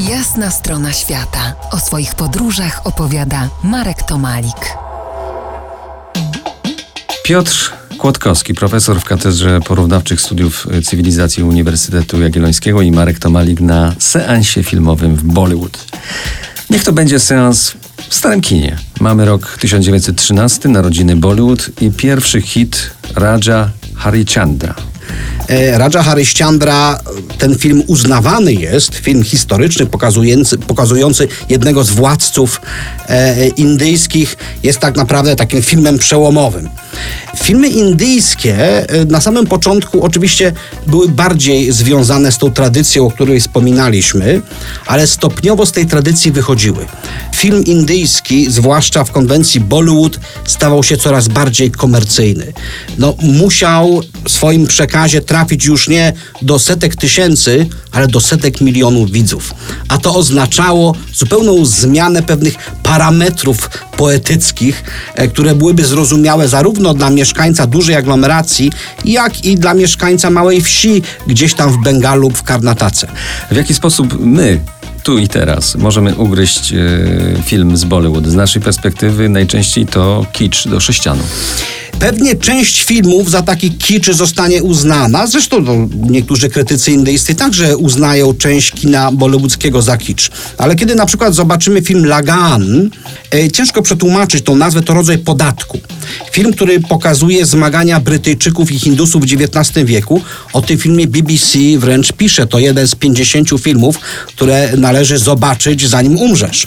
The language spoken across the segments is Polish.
Jasna strona świata. O swoich podróżach opowiada Marek Tomalik. Piotr Kłodkowski, profesor w Katedrze Porównawczych Studiów Cywilizacji Uniwersytetu Jagiellońskiego i Marek Tomalik na seansie filmowym w Bollywood. Niech to będzie seans w starym kinie. Mamy rok 1913, narodziny Bollywood i pierwszy hit Raja Harichandra. E, Raja Harishchandra, ten film uznawany jest, film historyczny pokazujący, pokazujący jednego z władców e, indyjskich, jest tak naprawdę takim filmem przełomowym. Filmy indyjskie e, na samym początku oczywiście były bardziej związane z tą tradycją, o której wspominaliśmy, ale stopniowo z tej tradycji wychodziły. Film indyjski, zwłaszcza w konwencji Bollywood, stawał się coraz bardziej komercyjny. No, musiał w swoim przekazie trafić już nie do setek tysięcy, ale do setek milionów widzów. A to oznaczało zupełną zmianę pewnych parametrów poetyckich, e, które byłyby zrozumiałe zarówno dla mieszkańca dużej aglomeracji, jak i dla mieszkańca małej wsi gdzieś tam w Bengalu lub w Karnatace. W jaki sposób my, tu i teraz, możemy ugryźć e, film z Bollywood? Z naszej perspektywy najczęściej to kicz do sześcianu. Pewnie część filmów za taki kiczy zostanie uznana. Zresztą no, niektórzy krytycy indyjscy także uznają część kina bollywoodzkiego za kicz. Ale kiedy na przykład zobaczymy film Lagan, e, ciężko przetłumaczyć tą nazwę, to rodzaj podatku. Film, który pokazuje zmagania Brytyjczyków i Hindusów w XIX wieku. O tym filmie BBC wręcz pisze. To jeden z 50 filmów, które należy zobaczyć zanim umrzesz.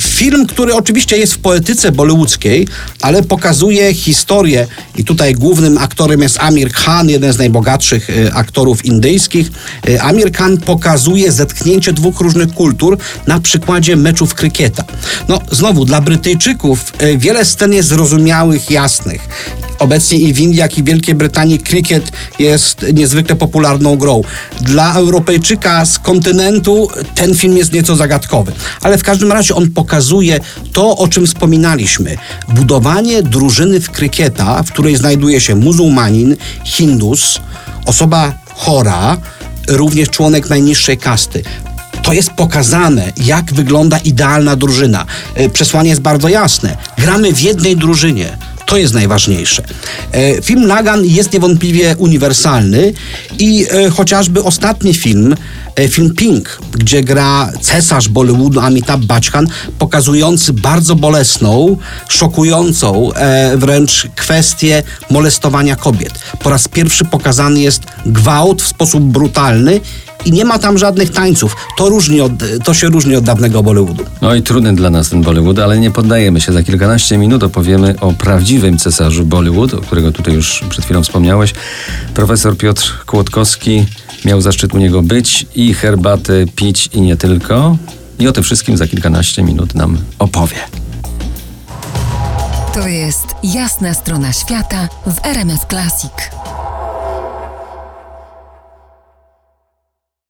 Film, który oczywiście jest w poetyce bollywoodzkiej, ale pokazuje historię i tutaj głównym aktorem jest Amir Khan, jeden z najbogatszych y, aktorów indyjskich. Y, Amir Khan pokazuje zetknięcie dwóch różnych kultur na przykładzie meczów krykieta. No znowu, dla Brytyjczyków y, wiele scen jest zrozumiałych, jasnych. Obecnie i w Indii, jak i w Wielkiej Brytanii krykiet jest niezwykle popularną grą. Dla Europejczyka z kontynentu ten film jest nieco zagadkowy. Ale w każdym razie on pokazuje to, o czym wspominaliśmy. Budowanie drużyny w krykieta, w której znajduje się muzułmanin, hindus, osoba chora, również członek najniższej kasty to jest pokazane, jak wygląda idealna drużyna. E, Przesłanie jest bardzo jasne. Gramy w jednej drużynie. To jest najważniejsze. E, Film Lagan jest niewątpliwie uniwersalny i e, chociażby ostatni film, e, film Pink, gdzie gra cesarz Bollywoodu Amitabh Bachchan, pokazujący bardzo bolesną, szokującą wręcz kwestię molestowania kobiet. Po raz pierwszy pokazany jest gwałt w sposób brutalny i nie ma tam żadnych tańców. To, różni od, to się różni od dawnego Bollywoodu. No i trudny dla nas ten Bollywood, ale nie poddajemy się. Za kilkanaście minut opowiemy o prawdziwym cesarzu Bollywood, o którego tutaj już przed chwilą wspomniałeś. Profesor Piotr Kłodkowski miał zaszczyt u niego być i herbatę pić i nie tylko. I o tym wszystkim za kilkanaście minut nam opowie. To jest Jasna strona świata w RMS Classic.